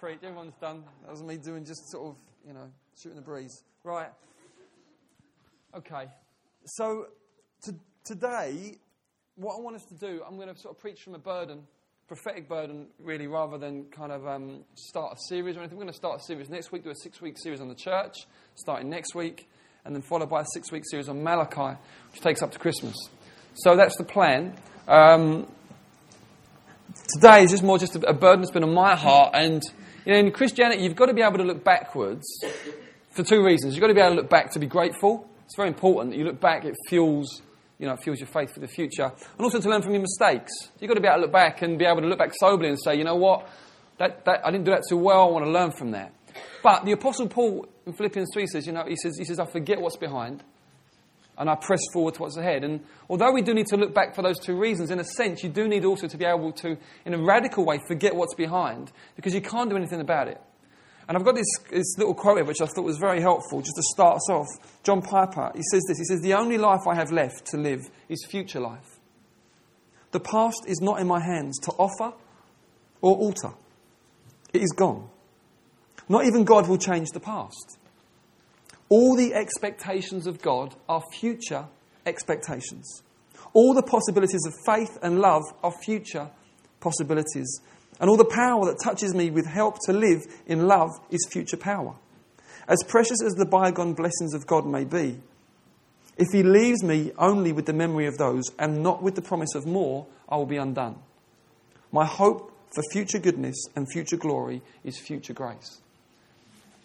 preach. Everyone's done. That was me doing just sort of, you know, shooting the breeze. Right. Okay. So to, today, what I want us to do, I'm going to sort of preach from a burden, prophetic burden, really, rather than kind of um, start a series or anything. We're going to start a series next week, do a six week series on the church, starting next week, and then followed by a six week series on Malachi, which takes up to Christmas. So that's the plan. Um, today is just more just a, a burden that's been on my heart. And, you know, in Christianity, you've got to be able to look backwards for two reasons. You've got to be able to look back to be grateful. It's very important that you look back, it fuels, you know, it fuels your faith for the future. And also to learn from your mistakes. You've got to be able to look back and be able to look back soberly and say, you know what, that, that, I didn't do that too well, I want to learn from that. But the Apostle Paul in Philippians 3 says, you know, he says, he says I forget what's behind and I press forward to what's ahead. And although we do need to look back for those two reasons, in a sense, you do need also to be able to, in a radical way, forget what's behind because you can't do anything about it. And I've got this, this little quote here which I thought was very helpful just to start us off. John Piper, he says this He says, The only life I have left to live is future life. The past is not in my hands to offer or alter, it is gone. Not even God will change the past. All the expectations of God are future expectations. All the possibilities of faith and love are future possibilities. And all the power that touches me with help to live in love is future power. As precious as the bygone blessings of God may be, if He leaves me only with the memory of those and not with the promise of more, I will be undone. My hope for future goodness and future glory is future grace.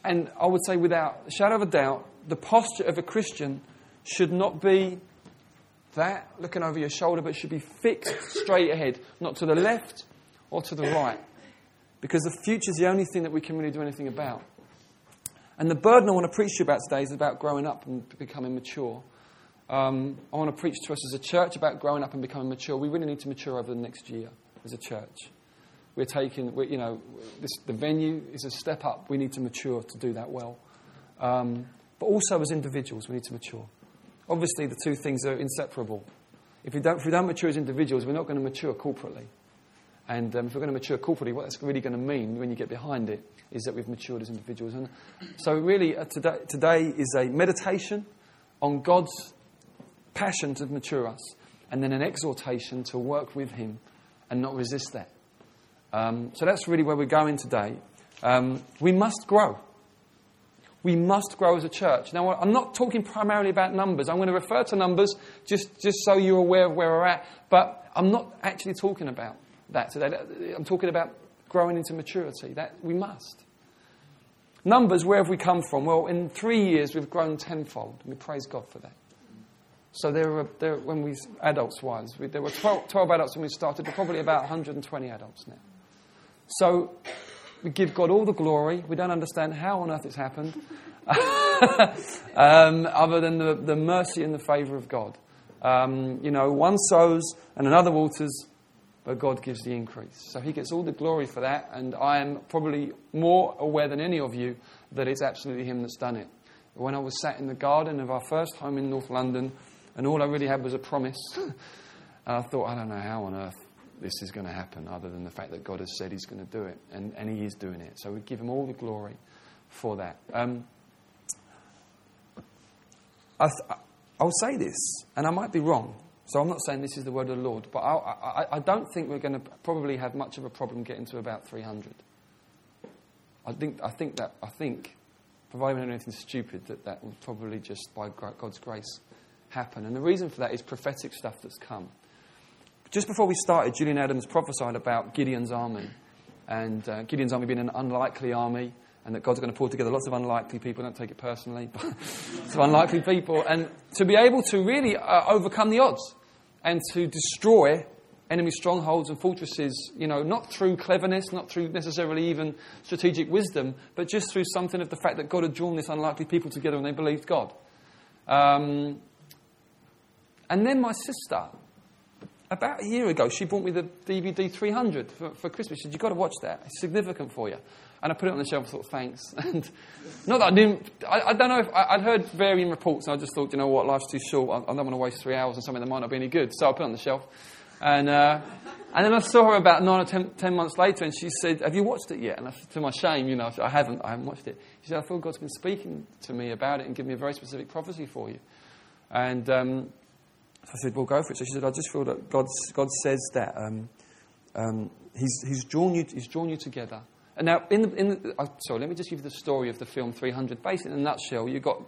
And I would say, without a shadow of a doubt, the posture of a Christian should not be that, looking over your shoulder, but should be fixed straight ahead, not to the left or to the right. Because the future is the only thing that we can really do anything about. And the burden I want to preach to you about today is about growing up and becoming mature. Um, I want to preach to us as a church about growing up and becoming mature. We really need to mature over the next year as a church. We're taking, we're, you know, this, the venue is a step up. We need to mature to do that well. Um, but also as individuals, we need to mature. Obviously, the two things are inseparable. If we don't, if we don't mature as individuals, we're not going to mature corporately. And um, if we're going to mature corporately, what that's really going to mean when you get behind it is that we've matured as individuals. And so, really, uh, today, today is a meditation on God's passion to mature us, and then an exhortation to work with Him and not resist that. Um, so, that's really where we're going today. Um, we must grow. We must grow as a church. Now, I'm not talking primarily about numbers. I'm going to refer to numbers just, just so you're aware of where we're at, but I'm not actually talking about that today. I'm talking about growing into maturity. That we must. Numbers, where have we come from? Well, in three years, we've grown tenfold. We praise God for that. So there were, there, when we, adults wise, we, there were 12, 12 adults when we started, but probably about 120 adults now. So we give God all the glory. We don't understand how on earth it's happened, um, other than the, the mercy and the favour of God. Um, you know, one sows and another waters, but God gives the increase. So He gets all the glory for that, and I am probably more aware than any of you that it's absolutely Him that's done it. When I was sat in the garden of our first home in North London, and all I really had was a promise, and I thought, I don't know how on earth this is going to happen, other than the fact that God has said He's going to do it, and, and He is doing it. So we give Him all the glory for that. Um, I th- I'll say this, and I might be wrong, so I'm not saying this is the word of the Lord, but I, I, I don't think we're going to probably have much of a problem getting to about 300. I think, I think that, I think, provided we don't do anything stupid, that that will probably just by God's grace happen. And the reason for that is prophetic stuff that's come. Just before we started, Julian Adams prophesied about Gideon's army. And uh, Gideon's army being an unlikely army, and that God's going to pull together lots of unlikely people. Don't take it personally, but some unlikely people. And to be able to really uh, overcome the odds and to destroy enemy strongholds and fortresses, you know, not through cleverness, not through necessarily even strategic wisdom, but just through something of the fact that God had drawn this unlikely people together and they believed God. Um, and then my sister, about a year ago, she bought me the DVD 300 for, for Christmas. She said, You've got to watch that. It's significant for you. And I put it on the shelf and thought, thanks. And not that I didn't, I, I don't know if, I, would heard varying reports and I just thought, you know what, life's too short. I, I, don't want to waste three hours on something that might not be any good. So I put it on the shelf. And, uh, and then I saw her about nine or ten, ten, months later, and she said, Have you watched it yet? And I, to my shame, you know, I, said, I haven't, I haven't watched it. She said, I feel God's been speaking to me about it and giving me a very specific prophecy for you. And um, I said, Well, go for it. So she said, I just feel that God, God says that um, um, he's, he's, drawn you, he's drawn you together. And now, in the, in the, uh, sorry, let me just give you the story of the film 300. Basically, in a nutshell, you've got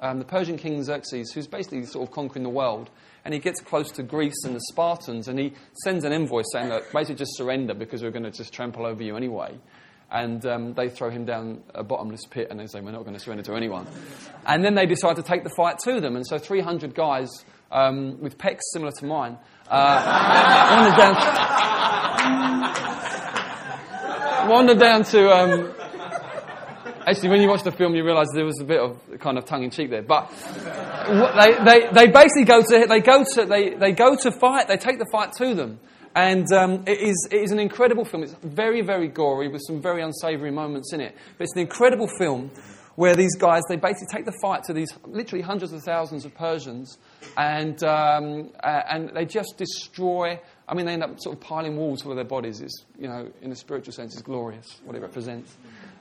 um, the Persian king Xerxes, who's basically sort of conquering the world, and he gets close to Greece and the Spartans, and he sends an envoy saying that basically just surrender because we're going to just trample over you anyway. And um, they throw him down a bottomless pit and they say, We're not going to surrender to anyone. And then they decide to take the fight to them. And so 300 guys um, with pecs similar to mine uh, wander down, wander down to um, Actually, when you watch the film, you realise there was a bit of kind of tongue in cheek there. But they, they, they basically go to they go to they, they go to fight. They take the fight to them, and um, it is it is an incredible film. It's very very gory with some very unsavoury moments in it. But it's an incredible film where these guys they basically take the fight to these literally hundreds of thousands of Persians, and um, and they just destroy. I mean, they end up sort of piling walls full of their bodies. It's you know, in a spiritual sense, it's glorious what it represents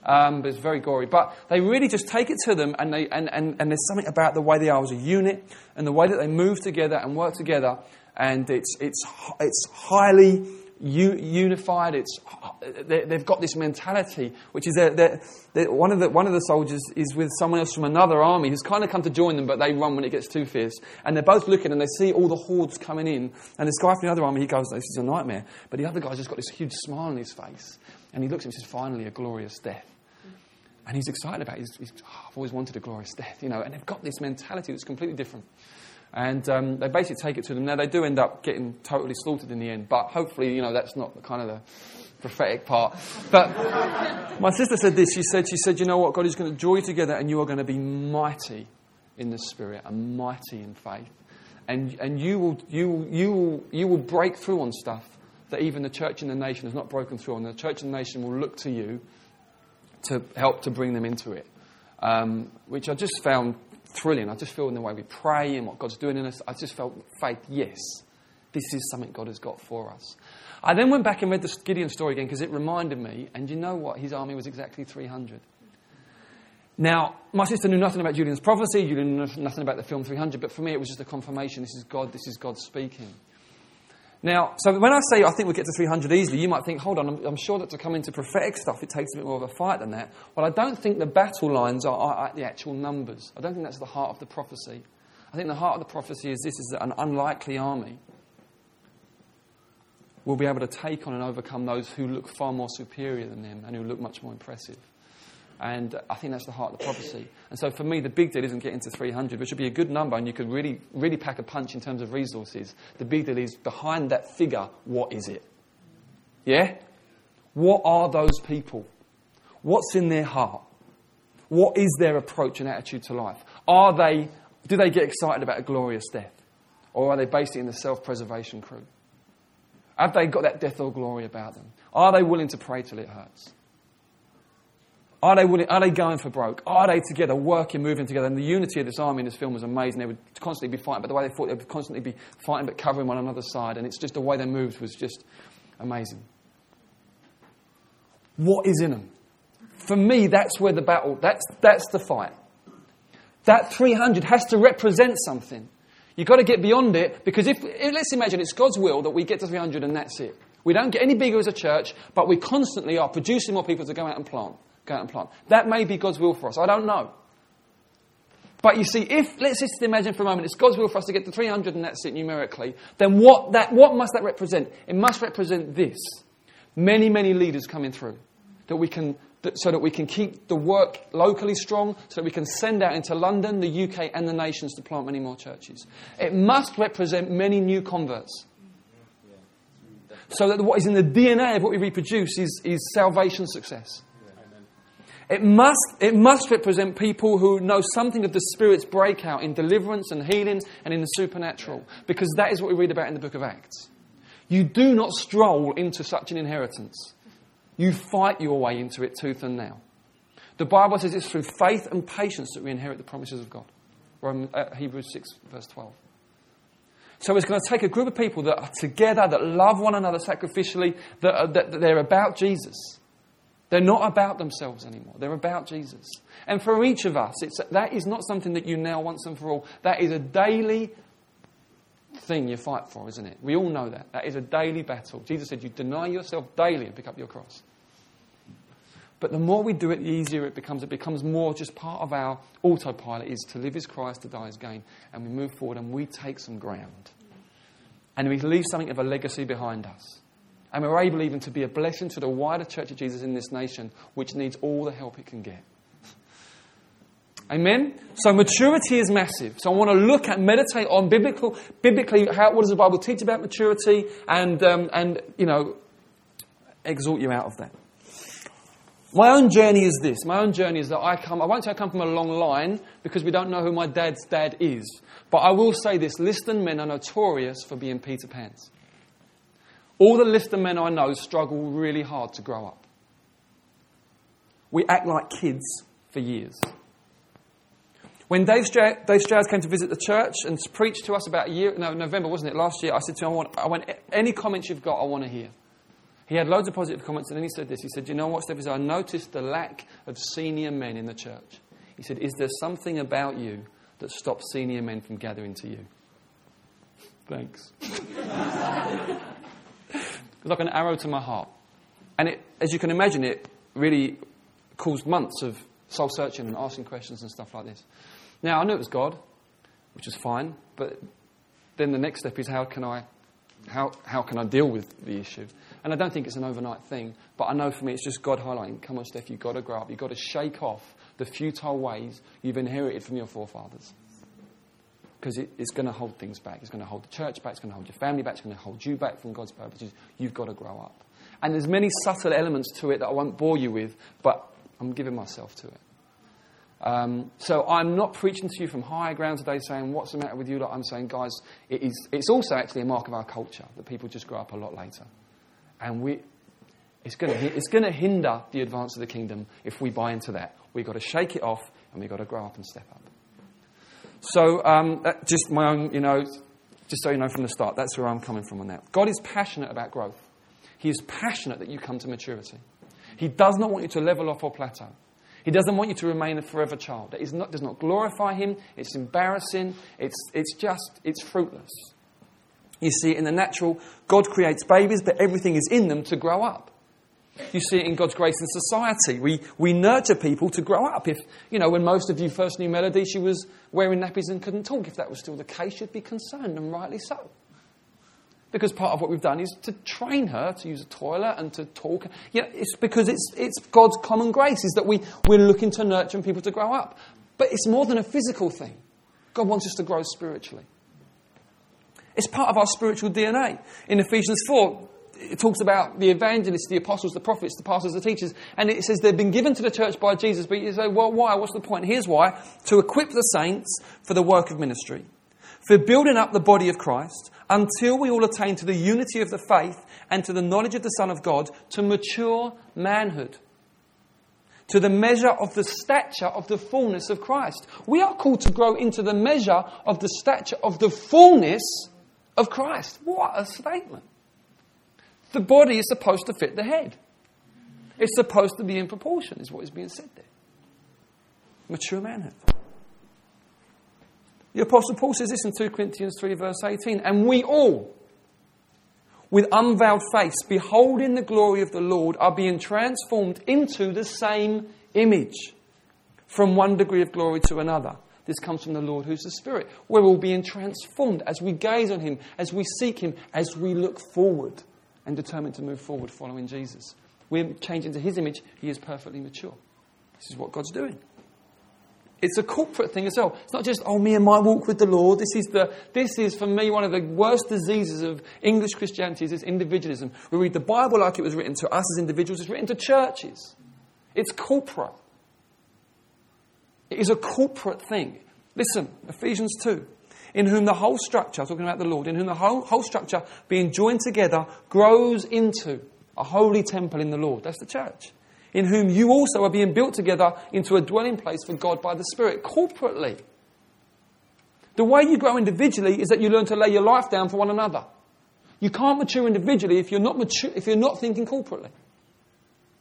um, but it's very gory. But they really just take it to them, and, they, and, and, and there's something about the way they are as a unit and the way that they move together and work together, and it's, it's, it's highly unified. It's, they've got this mentality, which is they're, one, of the, one of the soldiers is with someone else from another army who's kind of come to join them, but they run when it gets too fierce. And they're both looking and they see all the hordes coming in. And this guy from the other army, he goes, This is a nightmare. But the other guy's just got this huge smile on his face. And he looks and says, Finally, a glorious death. And he's excited about it. He's, he's, oh, I've always wanted a glorious death, you know. And they've got this mentality that's completely different. And um, they basically take it to them. Now, they do end up getting totally slaughtered in the end, but hopefully, you know, that's not the kind of the prophetic part. But my sister said this. She said, she said, you know what? God is going to draw you together and you are going to be mighty in the spirit and mighty in faith. And, and you, will, you, you, will, you will break through on stuff that even the church and the nation has not broken through on. The church and the nation will look to you to help to bring them into it, um, which I just found thrilling. I just feel in the way we pray and what God's doing in us, I just felt faith, yes, this is something God has got for us. I then went back and read the Gideon story again because it reminded me, and you know what? His army was exactly 300. Now, my sister knew nothing about Julian's prophecy, Julian knew nothing about the film 300, but for me it was just a confirmation this is God, this is God speaking. Now, so when I say I think we'll get to 300 easily, you might think, hold on, I'm, I'm, sure that to come into prophetic stuff, it takes a bit more of a fight than that. Well, I don't think the battle lines are, are, the actual numbers. I don't think that's the heart of the prophecy. I think the heart of the prophecy is this is that an unlikely army will be able to take on and overcome those who look far more superior than them and who look much more impressive. And I think that's the heart of the prophecy. And so for me, the big deal isn't getting to 300, which would be a good number, and you could really, really pack a punch in terms of resources. The big deal is behind that figure, what is it? Yeah? What are those people? What's in their heart? What is their approach and attitude to life? Are they, do they get excited about a glorious death? Or are they basically in the self preservation crew? Have they got that death or glory about them? Are they willing to pray till it hurts? Are they, willing, are they going for broke? Are they together, working, moving together? And the unity of this army in this film was amazing. They would constantly be fighting, but the way they fought, they would constantly be fighting but covering one another's side. And it's just the way they moved was just amazing. What is in them? For me, that's where the battle, that's, that's the fight. That 300 has to represent something. You've got to get beyond it because if, let's imagine it's God's will that we get to 300 and that's it. We don't get any bigger as a church, but we constantly are producing more people to go out and plant go out and plant. That may be God's will for us. I don't know. But you see, if, let's just imagine for a moment, it's God's will for us to get to 300 and that's it numerically, then what, that, what must that represent? It must represent this. Many, many leaders coming through. That we can, so that we can keep the work locally strong, so that we can send out into London, the UK, and the nations to plant many more churches. It must represent many new converts. So that what is in the DNA of what we reproduce is, is salvation success. It must, it must represent people who know something of the Spirit's breakout in deliverance and healing and in the supernatural, because that is what we read about in the book of Acts. You do not stroll into such an inheritance. You fight your way into it tooth and nail. The Bible says it's through faith and patience that we inherit the promises of God. Roman, uh, Hebrews 6, verse 12. So it's going to take a group of people that are together, that love one another sacrificially, that, are, that, that they're about Jesus. They're not about themselves anymore. They're about Jesus. And for each of us, that is not something that you now once and for all. That is a daily thing you fight for, isn't it? We all know that. That is a daily battle. Jesus said, You deny yourself daily and pick up your cross. But the more we do it, the easier it becomes. It becomes more just part of our autopilot is to live as Christ, to die as gain. And we move forward and we take some ground. And we leave something of a legacy behind us. And we're able even to be a blessing to the wider church of Jesus in this nation, which needs all the help it can get. Amen? So maturity is massive. So I want to look at, meditate on biblical, biblically, how, what does the Bible teach about maturity and, um, and, you know, exhort you out of that. My own journey is this. My own journey is that I come, I won't say I come from a long line because we don't know who my dad's dad is. But I will say this Liston men are notorious for being Peter Pans. All the Liston men I know struggle really hard to grow up. We act like kids for years. When Dave, Stra- Dave Stroud came to visit the church and preached to us about a year, no, November, wasn't it, last year, I said to him, I want, I want any comments you've got, I want to hear. He had loads of positive comments, and then he said this. He said, You know what, Steph? I noticed the lack of senior men in the church. He said, Is there something about you that stops senior men from gathering to you? Thanks. it was like an arrow to my heart. And it, as you can imagine, it really caused months of soul searching and asking questions and stuff like this. Now, I knew it was God, which was fine, but then the next step is how can I, how, how can I deal with the issue? And I don't think it's an overnight thing, but I know for me it's just God highlighting, come on, Steph, you've got to grow up. You've got to shake off the futile ways you've inherited from your forefathers. Because it, it's going to hold things back. It's going to hold the church back. It's going to hold your family back. It's going to hold you back from God's purposes. You've got to grow up. And there's many subtle elements to it that I won't bore you with, but I'm giving myself to it. Um, so I'm not preaching to you from higher ground today saying, what's the matter with you? Like I'm saying, guys, it is, it's also actually a mark of our culture that people just grow up a lot later. And we, it's going it's to hinder the advance of the kingdom if we buy into that. We've got to shake it off and we've got to grow up and step up. So, um, just my own, you know, just so you know from the start, that's where I'm coming from on that. God is passionate about growth. He is passionate that you come to maturity. He does not want you to level off or plateau. He doesn't want you to remain a forever child. It not, does not glorify him. It's embarrassing. It's, it's just, it's fruitless. You see in the natural. God creates babies, but everything is in them to grow up. You see it in God's grace in society. We, we nurture people to grow up. If, you know, when most of you first knew Melody, she was wearing nappies and couldn't talk. If that was still the case, you'd be concerned, and rightly so. Because part of what we've done is to train her to use a toilet and to talk. You know, it's because it's, it's God's common grace, is that we, we're looking to nurture people to grow up. But it's more than a physical thing. God wants us to grow spiritually. It's part of our spiritual DNA. In Ephesians 4, it talks about the evangelists, the apostles, the prophets, the pastors, the teachers, and it says they've been given to the church by Jesus. But you say, well, why? What's the point? Here's why to equip the saints for the work of ministry, for building up the body of Christ until we all attain to the unity of the faith and to the knowledge of the Son of God, to mature manhood, to the measure of the stature of the fullness of Christ. We are called to grow into the measure of the stature of the fullness of Christ. What a statement! The body is supposed to fit the head. It's supposed to be in proportion, is what is being said there. Mature manhood. The Apostle Paul says this in 2 Corinthians 3, verse 18. And we all, with unveiled face, beholding the glory of the Lord, are being transformed into the same image from one degree of glory to another. This comes from the Lord who's the Spirit. We're all being transformed as we gaze on Him, as we seek Him, as we look forward and determined to move forward following Jesus. We're changing to His image. He is perfectly mature. This is what God's doing. It's a corporate thing as well. It's not just, oh, me and my walk with the Lord. This is, the, this is for me, one of the worst diseases of English Christianity is individualism. We read the Bible like it was written to us as individuals, it's written to churches. It's corporate. It is a corporate thing. Listen, Ephesians 2. In whom the whole structure, talking about the Lord, in whom the whole, whole structure being joined together grows into a holy temple in the Lord. That's the church in whom you also are being built together into a dwelling place for God by the Spirit, corporately. The way you grow individually is that you learn to lay your life down for one another. You can't mature individually if you're not, mature, if you're not thinking corporately.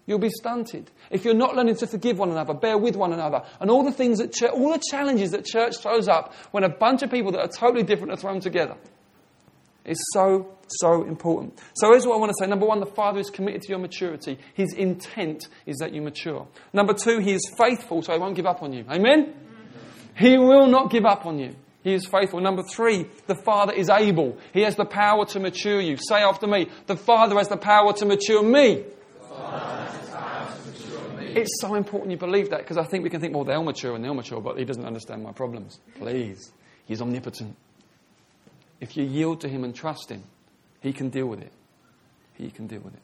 You'll be stunted. If you're not learning to forgive one another, bear with one another, and all the things that church, all the challenges that church throws up when a bunch of people that are totally different are thrown together. It's so, so important. So here's what I want to say. Number one, the Father is committed to your maturity. His intent is that you mature. Number two, He is faithful, so He won't give up on you. Amen? He will not give up on you. He is faithful. Number three, the Father is able. He has the power to mature you. Say after me, the Father has the power to mature me. It's so important you believe that because I think we can think, well, they'll mature and they'll mature, but he doesn't understand my problems. Please. He's omnipotent. If you yield to him and trust him, he can deal with it. He can deal with it.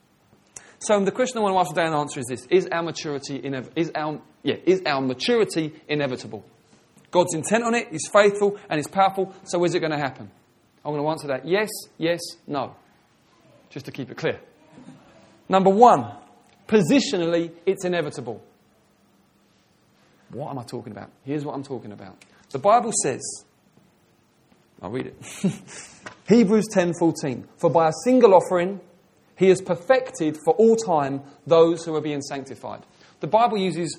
So the question I want to ask today and answer is this: Is our maturity inev- is our yeah is our maturity inevitable? God's intent on it. He's faithful and He's powerful. So is it going to happen? I'm going to answer that: yes, yes, no. Just to keep it clear. Number one, Positionally, it's inevitable. What am I talking about? Here's what I'm talking about. The Bible says, I'll read it. Hebrews 10:14. For by a single offering he has perfected for all time those who are being sanctified. The Bible uses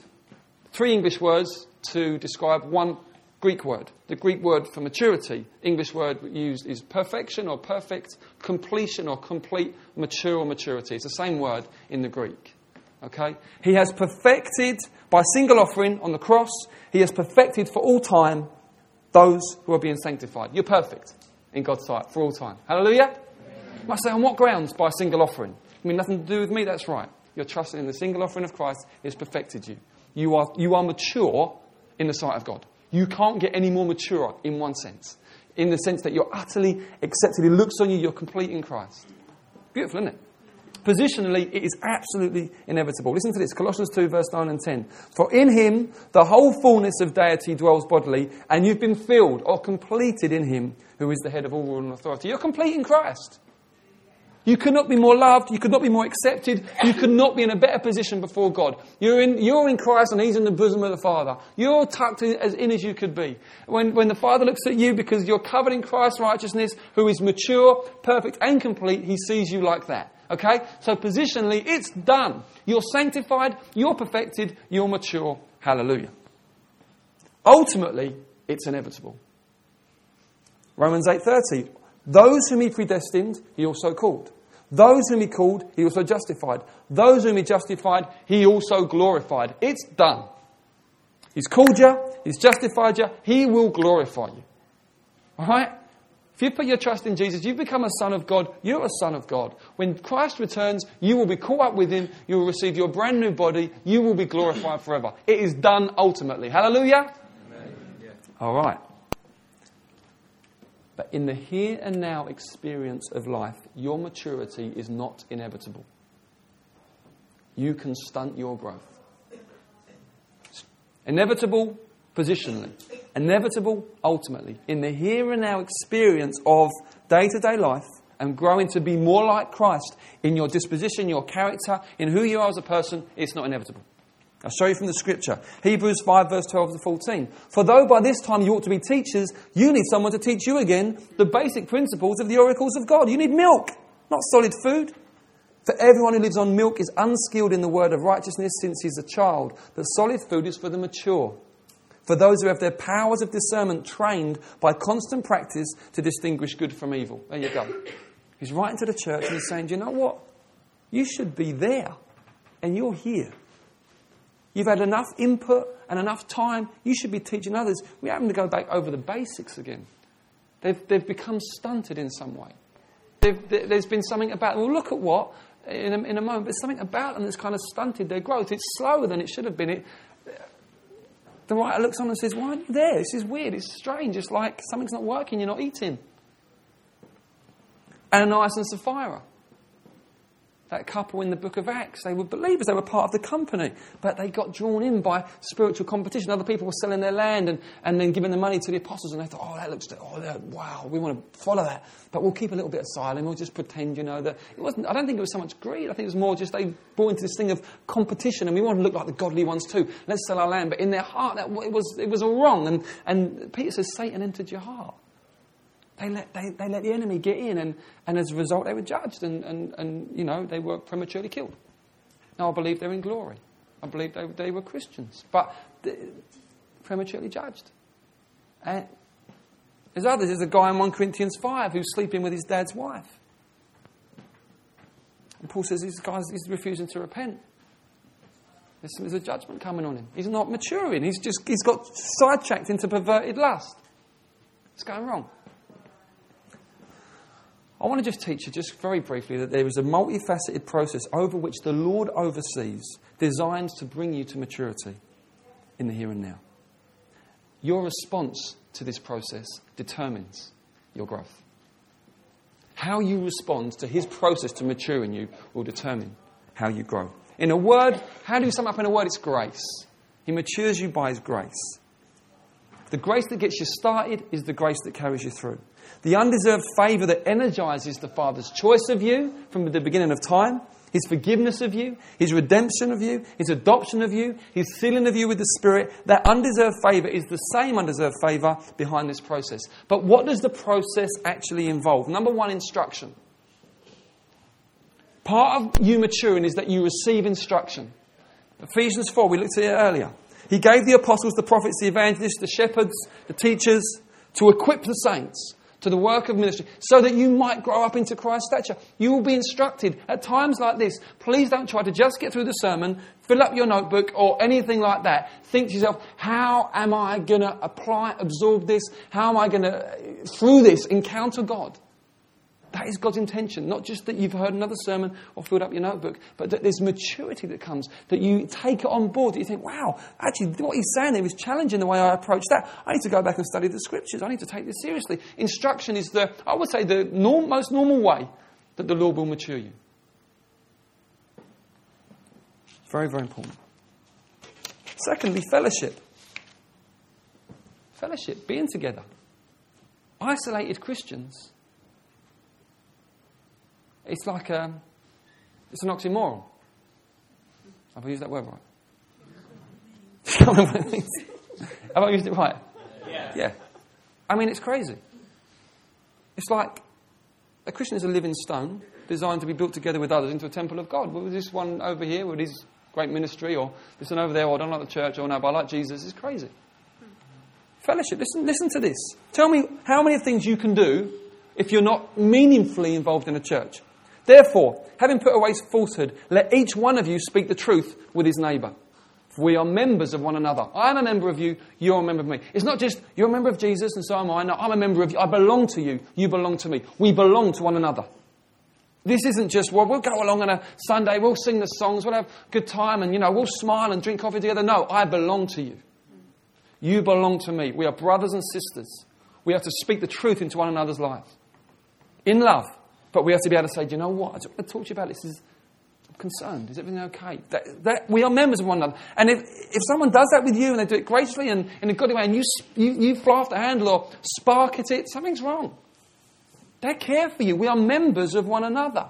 three English words to describe one Greek word. The Greek word for maturity, English word used is perfection or perfect, completion or complete, mature or maturity. It's the same word in the Greek. Okay? He has perfected, by a single offering on the cross, he has perfected for all time those who are being sanctified. You're perfect in God's sight for all time. Hallelujah? You must say, on what grounds? By a single offering. I mean, nothing to do with me, that's right. You're trusting in the single offering of Christ, has perfected you. You are, you are mature in the sight of God. You can't get any more mature in one sense. In the sense that you're utterly accepted. He looks on you, you're complete in Christ. Beautiful, isn't it? Positionally, it is absolutely inevitable. Listen to this Colossians 2, verse 9 and 10. For in him the whole fullness of deity dwells bodily, and you've been filled or completed in him who is the head of all rule and authority. You're complete in Christ. You cannot be more loved. You could not be more accepted. You could not be in a better position before God. You're in, you're in Christ and He's in the bosom of the Father. You're tucked in, as in as you could be. When, when the Father looks at you because you're covered in Christ's righteousness, who is mature, perfect, and complete, He sees you like that. Okay? So positionally, it's done. You're sanctified, you're perfected, you're mature. Hallelujah. Ultimately, it's inevitable. Romans 8:30. Those whom he predestined, he also called. Those whom he called, he also justified. Those whom he justified, he also glorified. It's done. He's called you, he's justified you, he will glorify you. All right? If you put your trust in Jesus, you've become a son of God. You're a son of God. When Christ returns, you will be caught up with him. You will receive your brand new body. You will be glorified forever. It is done ultimately. Hallelujah? Yeah. But in the here and now experience of life, your maturity is not inevitable. You can stunt your growth. Inevitable positionally inevitable ultimately in the here and now experience of day to day life and growing to be more like Christ in your disposition, your character, in who you are as a person, it's not inevitable. I'll show you from the scripture. Hebrews 5, verse 12 to 14. For though by this time you ought to be teachers, you need someone to teach you again the basic principles of the oracles of God. You need milk, not solid food. For everyone who lives on milk is unskilled in the word of righteousness since he's a child, but solid food is for the mature for those who have their powers of discernment trained by constant practice to distinguish good from evil. There you go. He's writing to the church and he's saying, Do you know what? You should be there, and you're here. You've had enough input and enough time. You should be teaching others. We having to go back over the basics again. They've, they've become stunted in some way. there's been something about, well, look at what, in a, in a moment, there's something about them that's kind of stunted their growth. It's slower than it should have been. It, the writer looks on and says, Why aren't you there? This is weird. It's strange. It's like something's not working. You're not eating. Ananias and Sapphira. That couple in the book of Acts. They were believers, they were part of the company, but they got drawn in by spiritual competition. Other people were selling their land and, and then giving the money to the apostles, and they thought, oh, that looks, oh, wow, we want to follow that. But we'll keep a little bit of and we'll just pretend, you know, that it wasn't, I don't think it was so much greed. I think it was more just they bought into this thing of competition, and we want to look like the godly ones too. Let's sell our land. But in their heart, that, it, was, it was all wrong. And, and Peter says, Satan entered your heart. They let, they, they let the enemy get in, and, and as a result, they were judged, and, and, and, you know, they were prematurely killed. Now, I believe they're in glory. I believe they, they were Christians, but prematurely judged. And there's others. There's a guy in 1 Corinthians 5 who's sleeping with his dad's wife. And Paul says this guy's he's refusing to repent. There's, there's a judgment coming on him. He's not maturing. He's just he's got sidetracked into perverted lust. It's going wrong. I want to just teach you, just very briefly, that there is a multifaceted process over which the Lord oversees, designed to bring you to maturity in the here and now. Your response to this process determines your growth. How you respond to His process to mature in you will determine how you grow. In a word, how do you sum up in a word? It's grace. He matures you by His grace. The grace that gets you started is the grace that carries you through. The undeserved favour that energizes the Father's choice of you from the beginning of time, His forgiveness of you, His redemption of you, His adoption of you, His sealing of you with the Spirit, that undeserved favour is the same undeserved favour behind this process. But what does the process actually involve? Number one, instruction. Part of you maturing is that you receive instruction. Ephesians 4, we looked at it earlier. He gave the apostles, the prophets, the evangelists, the shepherds, the teachers to equip the saints to the work of ministry so that you might grow up into Christ's stature. You will be instructed at times like this. Please don't try to just get through the sermon, fill up your notebook, or anything like that. Think to yourself, how am I going to apply, absorb this? How am I going to, through this, encounter God? That is God's intention. Not just that you've heard another sermon or filled up your notebook, but that there's maturity that comes, that you take it on board, that you think, wow, actually, what he's saying there is challenging the way I approach that. I need to go back and study the scriptures. I need to take this seriously. Instruction is the, I would say, the norm, most normal way that the Lord will mature you. Very, very important. Secondly, fellowship. Fellowship, being together. Isolated Christians it's like a, um, it's an oxymoron. Have I used that word right? Have I used it right? Yeah. yeah. I mean, it's crazy. It's like a Christian is a living stone designed to be built together with others into a temple of God. Well, this one over here with his great ministry, or this one over there, or I don't like the church, or no, but I like Jesus, is crazy. Fellowship. Listen, listen to this. Tell me how many things you can do if you're not meaningfully involved in a church. Therefore, having put away falsehood, let each one of you speak the truth with his neighbour. We are members of one another. I am a member of you, you're a member of me. It's not just you're a member of Jesus and so am I. No, I'm a member of you. I belong to you, you belong to me. We belong to one another. This isn't just, well, we'll go along on a Sunday, we'll sing the songs, we'll have a good time, and, you know, we'll smile and drink coffee together. No, I belong to you. You belong to me. We are brothers and sisters. We have to speak the truth into one another's lives. In love. But we have to be able to say, you know what? I want to talk to you about this. Is, I'm concerned. Is everything okay? That, that, we are members of one another. And if, if someone does that with you and they do it gracefully and in a good way and you, you, you fly off the handle or spark at it, something's wrong. They care for you. We are members of one another.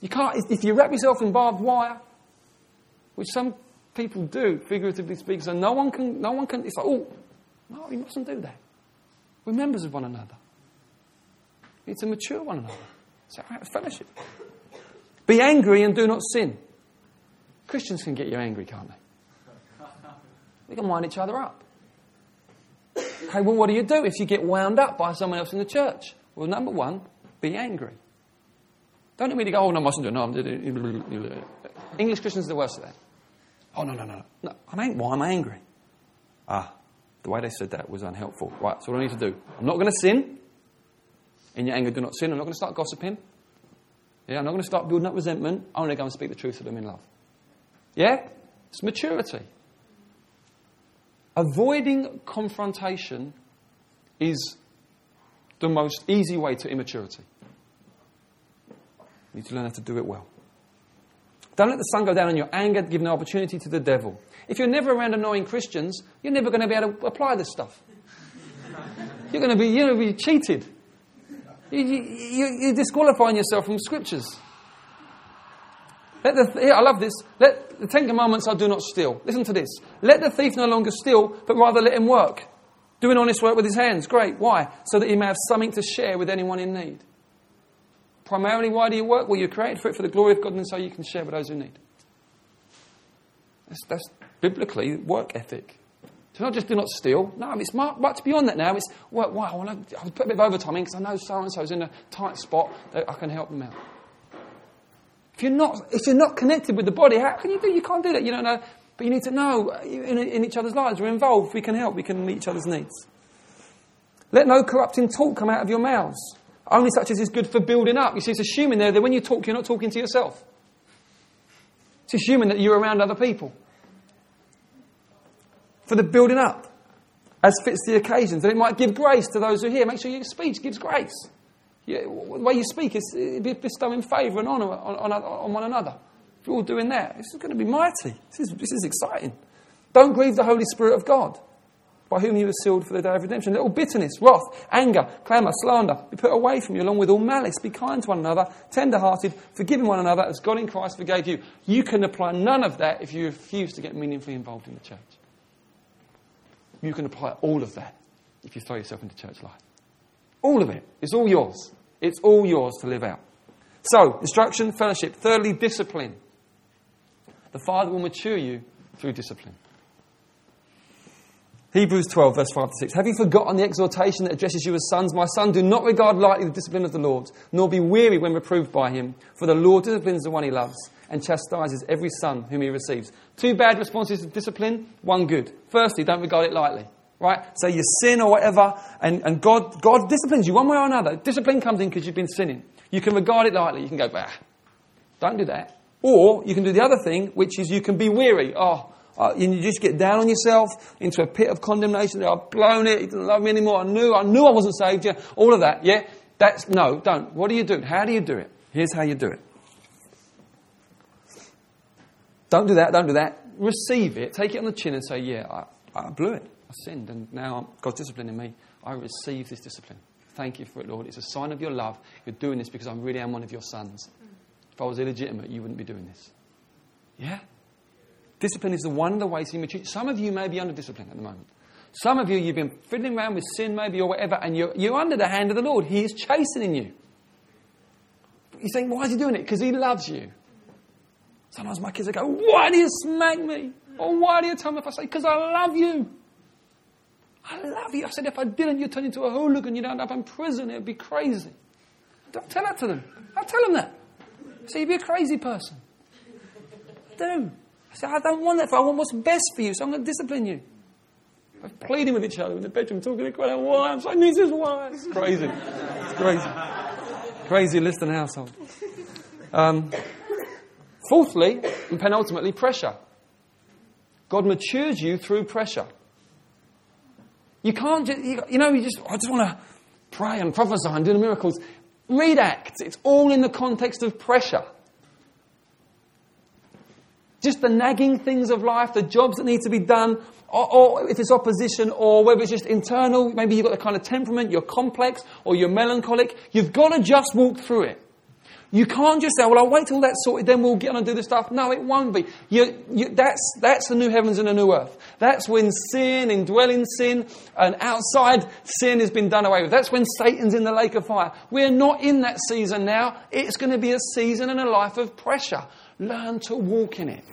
You can't, if you wrap yourself in barbed wire, which some people do, figuratively speaking, so no one can, no one can, it's like, oh, no, you mustn't do that. We're members of one another need to mature one another. It's So, fellowship. Be angry and do not sin. Christians can get you angry, can't they? We can wind each other up. Okay, well, what do you do if you get wound up by someone else in the church? Well, number one, be angry. Don't immediately go, oh, no, I mustn't do it. No, I'm English Christians are the worst of that. Oh, no, no, no. no I'm ang- why am I angry? Ah, the way they said that was unhelpful. Right, so what do I need to do? I'm not going to sin. In your anger, do not sin. I'm not going to start gossiping. Yeah, I'm not going to start building up resentment. I'm only going to go and speak the truth to them in love. Yeah? It's maturity. Avoiding confrontation is the most easy way to immaturity. You need to learn how to do it well. Don't let the sun go down on your anger, give no opportunity to the devil. If you're never around annoying Christians, you're never going to be able to apply this stuff. You're going to be, you're going to be cheated. You, you, you're disqualifying yourself from scriptures. The, here, I love this. Let the Ten Commandments are do not steal. Listen to this. Let the thief no longer steal, but rather let him work. Doing honest work with his hands. Great. Why? So that he may have something to share with anyone in need. Primarily, why do you work? Well, you're created for it for the glory of God and so you can share with those who need. That's, that's biblically work ethic. So not just do not steal. No, it's much beyond that now. It's, well, I want to I put a bit of overtime in because I know so and so's in a tight spot that I can help them out. If you're not, if you're not connected with the body, how can you do? You can't do that. You don't know. But you need to know uh, in, in each other's lives. We're involved. We can help. We can meet each other's needs. Let no corrupting talk come out of your mouths. Only such as is good for building up. You see, it's assuming there that when you talk, you're not talking to yourself. It's assuming that you're around other people. For the building up, as fits the occasions. And it might give grace to those who hear. Make sure your speech gives grace. The way you speak is bestowing favour and honour on, on, on, one another. If you're all doing that, this is going to be mighty. This is, this is exciting. Don't grieve the Holy Spirit of God, by whom you were sealed for the day of redemption. All bitterness, wrath, anger, clamour, slander be put away from you, along with all malice. Be kind to one another, tender hearted, forgiving one another as God in Christ forgave you. You can apply none of that if you refuse to get meaningfully involved in the church. You can apply all of that if you throw yourself into church life. All of it. It's all yours. It's all yours to live out. So, instruction, fellowship. Thirdly, discipline. The Father will mature you through discipline. Hebrews 12, verse 5 to 6. Have you forgotten the exhortation that addresses you as sons? My son, do not regard lightly the discipline of the Lord, nor be weary when reproved by him. For the Lord disciplines the one he loves and chastises every son whom he receives. Two bad responses to discipline, one good. Firstly, don't regard it lightly right? So you sin or whatever, and, and God, God disciplines you one way or another. Discipline comes in because you've been sinning. You can regard it lightly. You can go, bah, don't do that. Or you can do the other thing, which is you can be weary. Oh, uh, and you just get down on yourself into a pit of condemnation. I've blown it. He doesn't love me anymore. I knew, I knew I wasn't saved. Yeah, all of that. Yeah, that's no, don't. What do you do? How do you do it? Here's how you do it. Don't do that. Don't do that. Receive it. Take it on the chin and say, "Yeah, I, I blew it." I sinned and now God's disciplining me. I receive this discipline. Thank you for it, Lord. It's a sign of your love. You're doing this because I really am one of your sons. If I was illegitimate, you wouldn't be doing this. Yeah? Discipline is the one of the ways you mature. Some of you may be under discipline at the moment. Some of you, you've been fiddling around with sin maybe or whatever, and you're, you're under the hand of the Lord. He is chastening you. You think, why is he doing it? Because he loves you. Sometimes my kids will go, why do you smack me? Or why do you tell me if I say, because I love you? I love you. I said, if I didn't, you'd turn into a hooligan. You'd end up in prison. It'd be crazy. Don't tell that to them. I'll tell them that. I say, you'd be a crazy person. I do. I said, I don't want that. For I want what's best for you, so I'm going to discipline you. We're pleading with each other in the bedroom, talking to? I'm so, I need this why. It's crazy. It's crazy. Crazy Liston household. Um, fourthly, and penultimately, pressure. God matures you through pressure. You can't just, you know, you just, I just want to pray and prophesy and do the miracles. Read Acts. It's all in the context of pressure. Just the nagging things of life, the jobs that need to be done, or, or, if it's opposition, or whether it's just internal, maybe you've got the kind of temperament, you're complex, or you're melancholic, you've got to just walk through it. You can't just say, well, I'll wait till that's sorted, then we'll get on and do the stuff. No, it won't be. You, you, that's, that's the new heavens and the new earth. That's when sin, indwelling sin, and outside sin has been done away with. That's when Satan's in the lake of fire. We're not in that season now. It's going to be a season and a life of pressure. Learn to walk in it.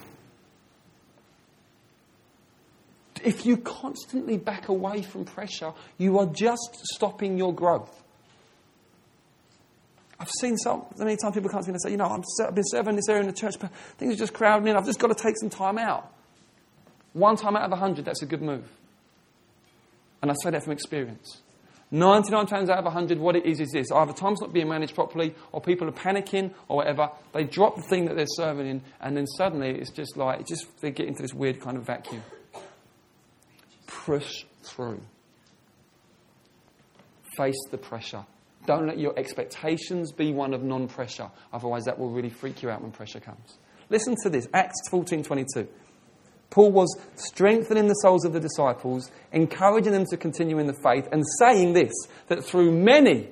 If you constantly back away from pressure, you are just stopping your growth. I've seen so many times people come to me and say, you know, i have been serving this area in the church, but things are just crowding in. I've just got to take some time out. One time out of a hundred, that's a good move. And I say that from experience. 99 times out of 100, what it is is this. Either time's not being managed properly, or people are panicking, or whatever. They drop the thing that they're serving in, and then suddenly it's just like, it just, they get into this weird kind of vacuum. Push through. Face the pressure Don't let your expectations be one of non pressure. Otherwise, that will really freak you out when pressure comes. Listen to this Acts 14 22. Paul was strengthening the souls of the disciples, encouraging them to continue in the faith, and saying this that through many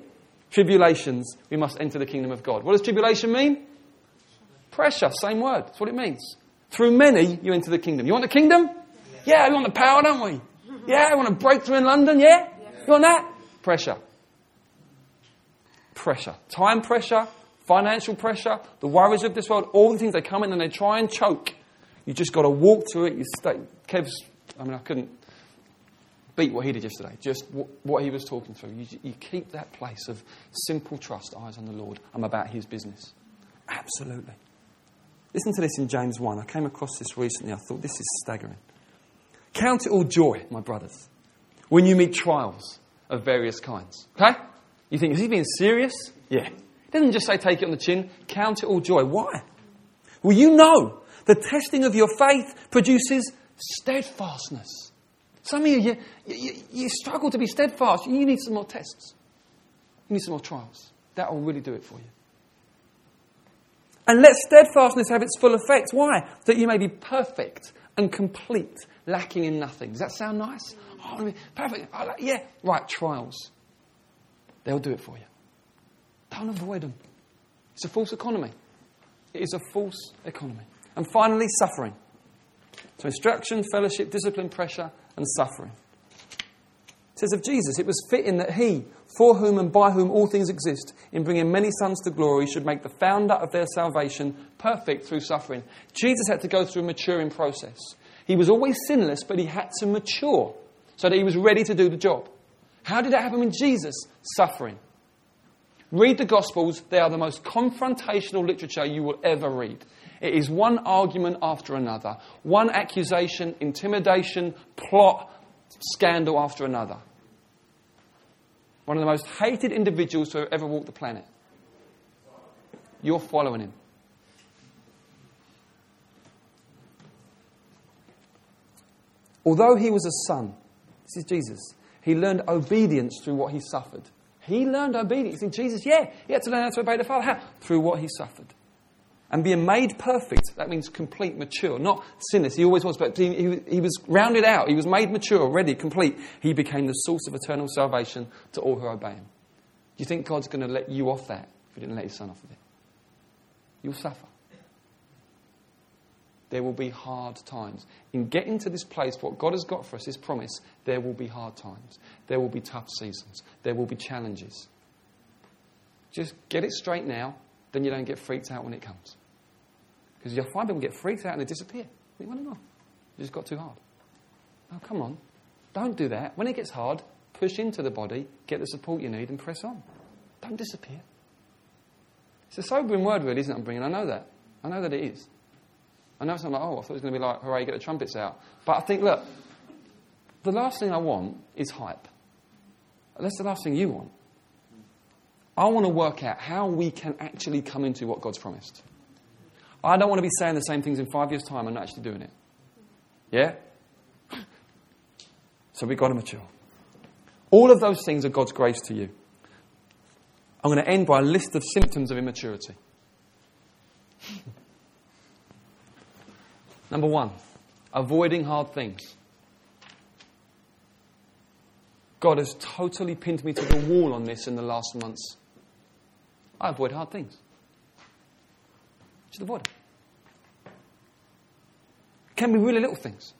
tribulations we must enter the kingdom of God. What does tribulation mean? Pressure, same word. That's what it means. Through many you enter the kingdom. You want the kingdom? Yeah, we want the power, don't we? Yeah, we want a breakthrough in London, yeah? You want that? Pressure. Pressure. Time pressure, financial pressure, the worries of this world, all the things they come in and they try and choke. You just got to walk through it. You stay. Kev's, I mean, I couldn't beat what he did yesterday, just what he was talking through. You, you keep that place of simple trust, eyes on the Lord. I'm about his business. Absolutely. Listen to this in James 1. I came across this recently. I thought this is staggering. Count it all joy, my brothers, when you meet trials of various kinds. Okay? You think, is he being serious? Yeah. He doesn't just say take it on the chin, count it all joy. Why? Well, you know the testing of your faith produces steadfastness. Some of you, you, you, you struggle to be steadfast. You need some more tests. You need some more trials. That will really do it for you. And let steadfastness have its full effect. Why? That you may be perfect and complete, lacking in nothing. Does that sound nice? Oh, perfect. Yeah. Right, trials. They'll do it for you. Don't avoid them. It's a false economy. It is a false economy. And finally, suffering. So, instruction, fellowship, discipline, pressure, and suffering. It says of Jesus, it was fitting that he, for whom and by whom all things exist, in bringing many sons to glory, should make the founder of their salvation perfect through suffering. Jesus had to go through a maturing process. He was always sinless, but he had to mature so that he was ready to do the job. How did that happen with Jesus? Suffering. Read the Gospels, they are the most confrontational literature you will ever read. It is one argument after another, one accusation, intimidation, plot, scandal after another. One of the most hated individuals have ever walked the planet. You're following him. Although he was a son, this is Jesus, he learned obedience through what he suffered. He learned obedience. In Jesus, yeah, he had to learn how to obey the Father. How? Through what he suffered. And being made perfect, that means complete, mature, not sinless. He always was, but he, he, was rounded out. He was made mature, ready, complete. He became the source of eternal salvation to all who obey him. Do you think God's going to let you off that if he didn't let his son off of it? You'll suffer. There will be hard times. In getting to this place, what God has got for us, His promise, there will be hard times. There will be tough seasons. There will be challenges. Just get it straight now then you don't get freaked out when it comes. Because you'll find people get freaked out and they disappear. You think, well, you just got too hard. Oh, come on. Don't do that. When it gets hard, push into the body, get the support you need, and press on. Don't disappear. It's a sobering word, really, isn't it? I'm bringing. I know that. I know that it is. I know it's not like, oh, I thought it was going to be like, hooray, get the trumpets out. But I think, look, the last thing I want is hype. That's the last thing you want. I want to work out how we can actually come into what God's promised. I don't want to be saying the same things in five years' time and not actually doing it. Yeah? So we've got to mature. All of those things are God's grace to you. I'm going to end by a list of symptoms of immaturity. Number one, avoiding hard things. God has totally pinned me to the wall on this in the last months. I avoid hard things. Just avoid them. Can be really little things.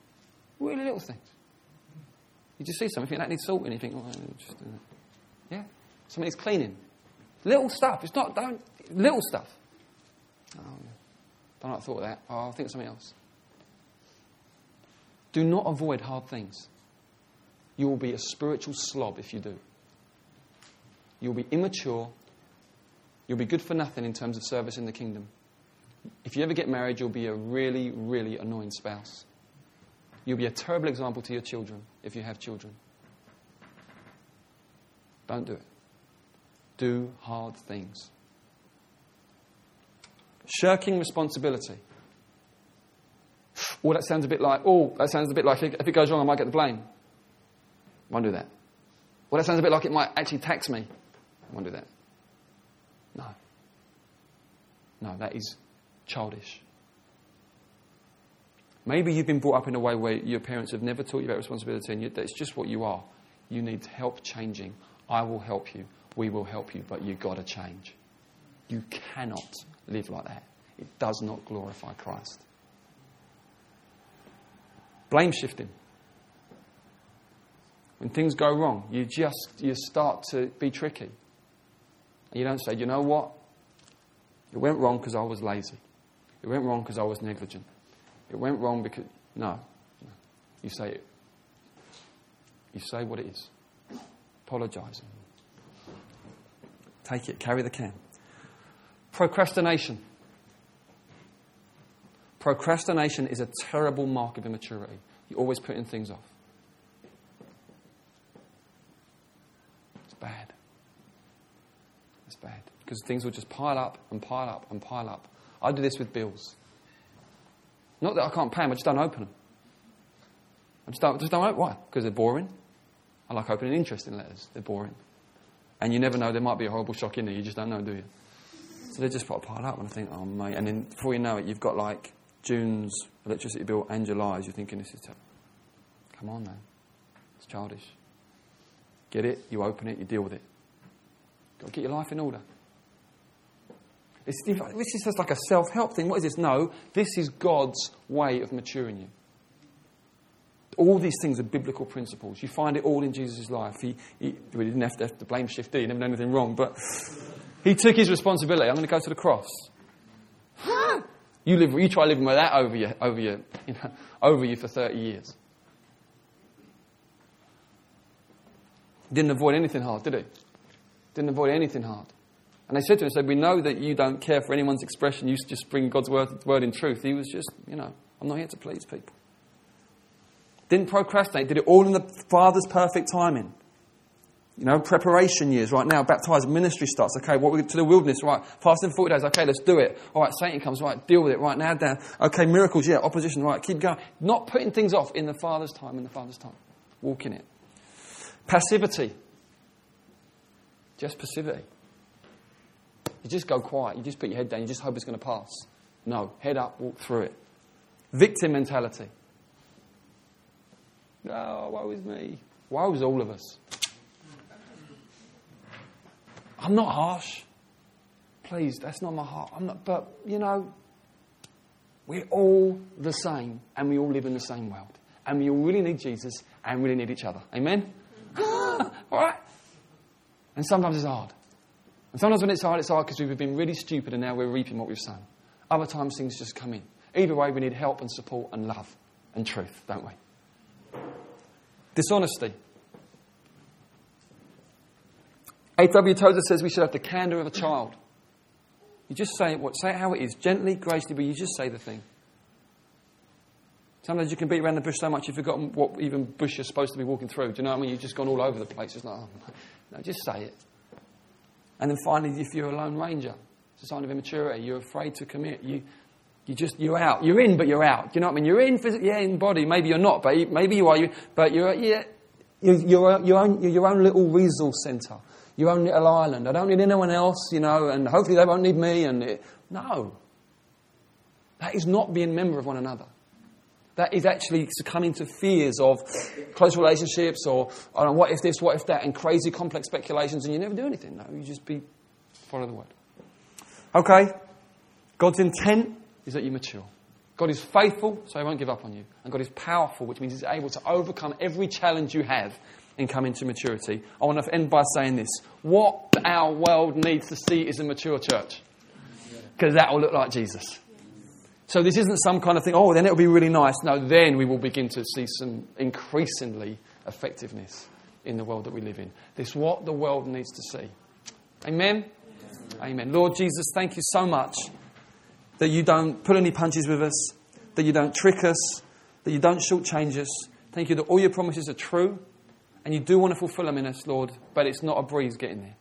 Really little things. You just see something, that needs salt, and you think, oh, just, uh, yeah, something needs cleaning. Little stuff. It's not, don't, little stuff. Oh, don't know I thought of that. Oh, I'll think of something else. Do not avoid hard things. You will be a spiritual slob if you do. You will be immature You'll be good for nothing in terms of service in the kingdom. If you ever get married, you'll be a really, really annoying spouse. You'll be a terrible example to your children if you have children. Don't do it. Do hard things. Shirking responsibility. Well, that sounds a bit like, oh, that sounds a bit like if it goes wrong, I might get the blame. Won't do that. Well, that sounds a bit like it might actually tax me. I won't do that. No. No, that is childish. Maybe you've been brought up in a way where your parents have never taught you about responsibility and that's just what you are. You need help changing. I will help you. We will help you, but you've got to change. You cannot live like that. It does not glorify Christ. Blame shifting. When things go wrong, you just you start to be tricky. And you don't say, you know what? It went wrong because I was lazy. It went wrong because I was negligent. It went wrong because no. You say it. You say what it is. Apologise. Take it. Carry the can. Procrastination. Procrastination is a terrible mark of immaturity. You're always putting things off. It's bad. It's bad. Because things will just pile up and pile up and pile up. I do this with bills. Not that I can't pay them, I just don't open them. I just don't, just don't open Why? Because they're boring. I like opening interesting letters. They're boring. And you never know, there might be a horrible shock in there. You just don't know, do you? So they just pile up, and I think, oh, mate. And then before you know it, you've got like June's electricity bill and July's, you're thinking, this is terrible. Come on, man. It's childish. Get it, you open it, you deal with it. Got to get your life in order. It's, this is just like a self help thing. What is this? No, this is God's way of maturing you. All these things are biblical principles. You find it all in Jesus' life. He, he, didn't have to, have to blame shift D, he never done anything wrong, but he took his responsibility. I'm going to go to the cross. You, live, you try living with that over you, over you, you know, over you for 30 years. Didn't avoid anything hard, did he? Didn't avoid anything hard. And they said to him, said, We know that you don't care for anyone's expression. You just bring God's word, word in truth. He was just, you know, I'm not here to please people. Didn't procrastinate. Did it all in the Father's perfect timing. You know, preparation years right now, baptized, ministry starts. Okay, what we to the wilderness, right? Fasting 40 days, okay, let's do it. All right, Satan comes, right, deal with it right now, down. Okay, miracles, yeah, opposition, right, keep going. Not putting things off in the Father's time, in the Father's time. Walk in it. Passivity. Just passivity. You just go quiet, you just put your head down, you just hope it's going to pass. No, head up, walk through it. Victim mentality. Oh, woe is me. Woe is all of us. I'm not harsh. Please, that's not my heart. I'm not, but, you know, we're all the same and we all live in the same world. And we all really need Jesus and really need each other. Amen? all right? And sometimes it's hard. And sometimes when it's hard, it's hard because we've been really stupid and now we're reaping what we've sown. Other times things just come in. Either way, we need help and support and love and truth, don't we? Dishonesty. A.W. Tozer says we should have the candour of a child. You just say what, say it how it is, gently, gracefully, but you just say the thing. Sometimes you can beat around the bush so much you've forgotten what even bush you're supposed to be walking through. Do you know what I mean? You've just gone all over the place. It's like, oh, no, just say it. And then finally, if you're a lone ranger, it's a sign of immaturity. You're afraid to commit. You, you just, you're out. You're in, but you're out. Do you know what I mean? You're in physically, yeah, in body. Maybe you're not, but maybe you are. You, but you're, yeah, you're, you're, your, own, you're your own little resource centre your own little island. I don't need anyone else, you know, and hopefully they won't need me. And it, no, that is not being member of one another. That is actually succumbing to fears of close relationships or I don't know, what if this, what if that, and crazy complex speculations, and you never do anything. No, you just be follow the word. Okay, God's intent is that you mature. God is faithful, so He won't give up on you. And God is powerful, which means He's able to overcome every challenge you have and come into maturity. I want to end by saying this. What our world needs to see is a mature church. Because that will look like Jesus. So this isn't some kind of thing, oh, then it'll be really nice. No, then we will begin to see some increasingly effectiveness in the world that we live in. This is what the world needs to see. Amen? Amen. Lord Jesus, thank you so much that you don't pull any punches with us, that you don't trick us, that you don't shortchange us. Thank you that all your promises are true and you do want to fulfill them in us, Lord, but it's not a breeze getting there.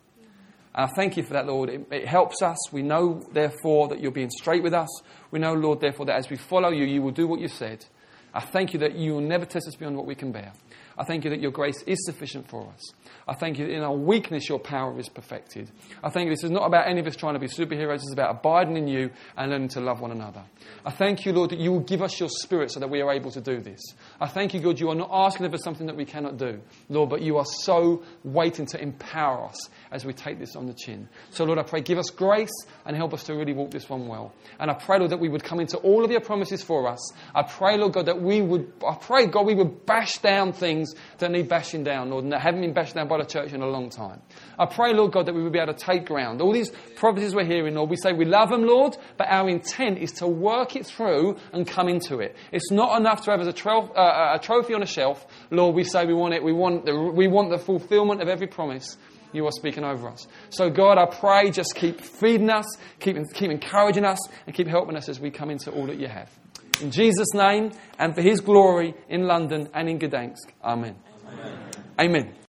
And I thank you for that, Lord. It, it, helps us. We know, therefore, that you're being straight with us. We know, Lord, therefore, that as we follow you, you will do what you said. I thank you that you will never test us beyond what we can bear. I thank you that your grace is sufficient for us. I thank you that in our weakness, your power is perfected. I thank you this is not about any of us trying to be superheroes, it's about abiding in you and learning to love one another. I thank you, Lord, that you will give us your spirit so that we are able to do this. I thank you, God, you are not asking of us something that we cannot do, Lord, but you are so waiting to empower us as we take this on the chin. So, Lord, I pray, give us grace and help us to really walk this one well. And I pray, Lord, that we would come into all of your promises for us. I pray, Lord God, that we would, I pray, God, we would bash down things that need bashing down, Lord, and that haven't been bashed down by the church in a long time. I pray, Lord God, that we will be able to take ground. All these prophecies we're hearing, Lord, we say we love them, Lord, but our intent is to work it through and come into it. It's not enough to have as a, tro- uh, a trophy on a shelf. Lord, we say we want it. We want the, we want the fulfillment of every promise you are speaking over us. So, God, I pray just keep feeding us, keep, keep encouraging us, and keep helping us as we come into all that you have. In Jesus' name and for his glory in London and in Gdansk. Amen. Amen. Amen.